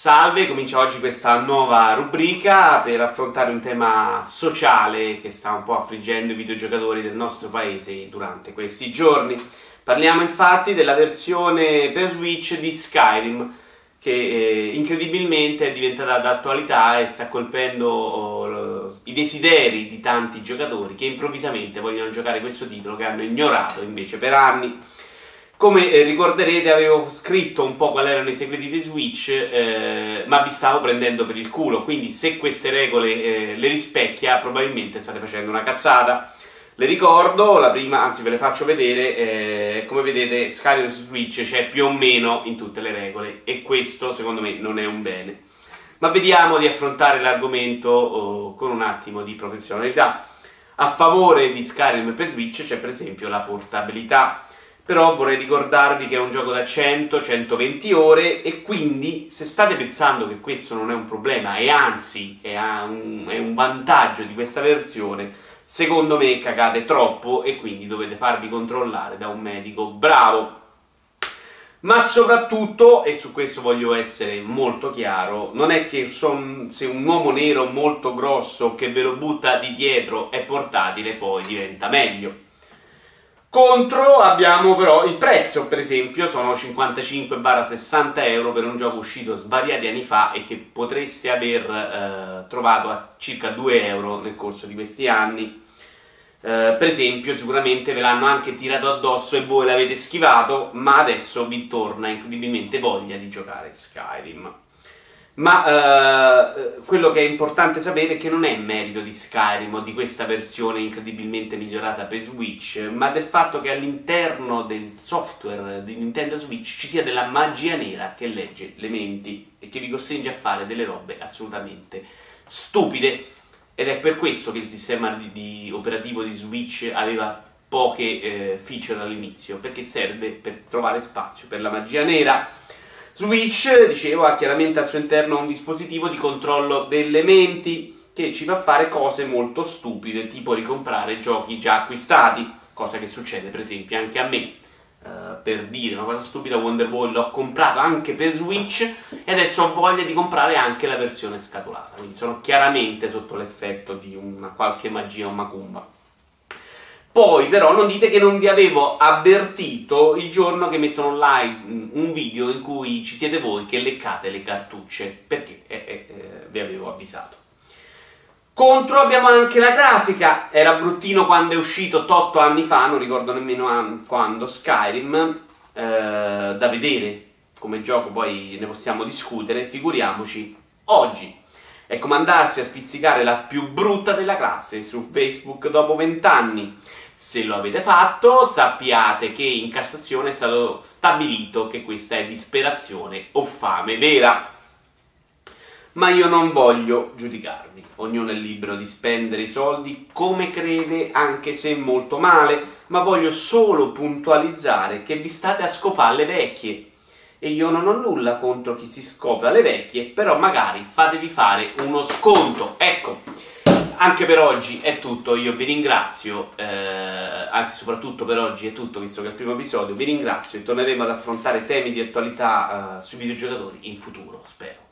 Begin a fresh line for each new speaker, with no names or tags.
Salve, comincia oggi questa nuova rubrica per affrontare un tema sociale che sta un po' affliggendo i videogiocatori del nostro paese durante questi giorni. Parliamo infatti della versione per Switch di Skyrim che eh, incredibilmente è diventata d'attualità e sta colpendo oh, i desideri di tanti giocatori che improvvisamente vogliono giocare questo titolo che hanno ignorato invece per anni. Come eh, ricorderete avevo scritto un po' quali erano i segreti di Switch, eh, ma vi stavo prendendo per il culo, quindi se queste regole eh, le rispecchia probabilmente state facendo una cazzata. Le ricordo, la prima, anzi ve le faccio vedere, eh, come vedete Skyrim su Switch c'è più o meno in tutte le regole e questo secondo me non è un bene. Ma vediamo di affrontare l'argomento oh, con un attimo di professionalità. A favore di Skyrim per Switch c'è per esempio la portabilità però vorrei ricordarvi che è un gioco da 100-120 ore e quindi se state pensando che questo non è un problema e anzi è un, è un vantaggio di questa versione, secondo me cagate troppo e quindi dovete farvi controllare da un medico bravo. Ma soprattutto, e su questo voglio essere molto chiaro, non è che son, se un uomo nero molto grosso che ve lo butta di dietro è portatile poi diventa meglio Contro abbiamo però il prezzo, per esempio, sono 55-60 euro per un gioco uscito svariati anni fa e che potreste aver eh, trovato a circa 2 euro nel corso di questi anni. Eh, per esempio, sicuramente ve l'hanno anche tirato addosso e voi l'avete schivato, ma adesso vi torna incredibilmente voglia di giocare Skyrim. Ma eh, quello che è importante sapere è che non è merito di Skyrim o di questa versione incredibilmente migliorata per Switch, ma del fatto che all'interno del software di Nintendo Switch ci sia della magia nera che legge le menti e che vi costringe a fare delle robe assolutamente stupide. Ed è per questo che il sistema di, di operativo di Switch aveva poche eh, feature all'inizio, perché serve per trovare spazio per la magia nera Switch, dicevo, ha chiaramente al suo interno un dispositivo di controllo delle menti che ci fa fare cose molto stupide, tipo ricomprare giochi già acquistati, cosa che succede per esempio anche a me. Uh, per dire una cosa stupida, Wonderwall l'ho comprato anche per Switch e adesso ho voglia di comprare anche la versione scatolata. Quindi sono chiaramente sotto l'effetto di una qualche magia o macumba. Poi però non dite che non vi avevo avvertito il giorno che mettono online un video in cui ci siete voi che leccate le cartucce, perché? Eh, eh, eh, vi avevo avvisato. Contro abbiamo anche la grafica, era bruttino quando è uscito 8 anni fa, non ricordo nemmeno quando, Skyrim, eh, da vedere. Come gioco poi ne possiamo discutere, figuriamoci oggi. È come andarsi a spizzicare la più brutta della classe su Facebook dopo 20 anni se lo avete fatto, sappiate che in Cassazione è stato stabilito che questa è disperazione o fame vera. Ma io non voglio giudicarvi, ognuno è libero di spendere i soldi come crede, anche se molto male, ma voglio solo puntualizzare che vi state a scopare le vecchie. E io non ho nulla contro chi si scopre le vecchie, però magari fatevi fare uno sconto. Ecco, anche per oggi è tutto, io vi ringrazio, eh, anzi soprattutto per oggi è tutto, visto che è il primo episodio, vi ringrazio e torneremo ad affrontare temi di attualità eh, sui videogiocatori in futuro, spero.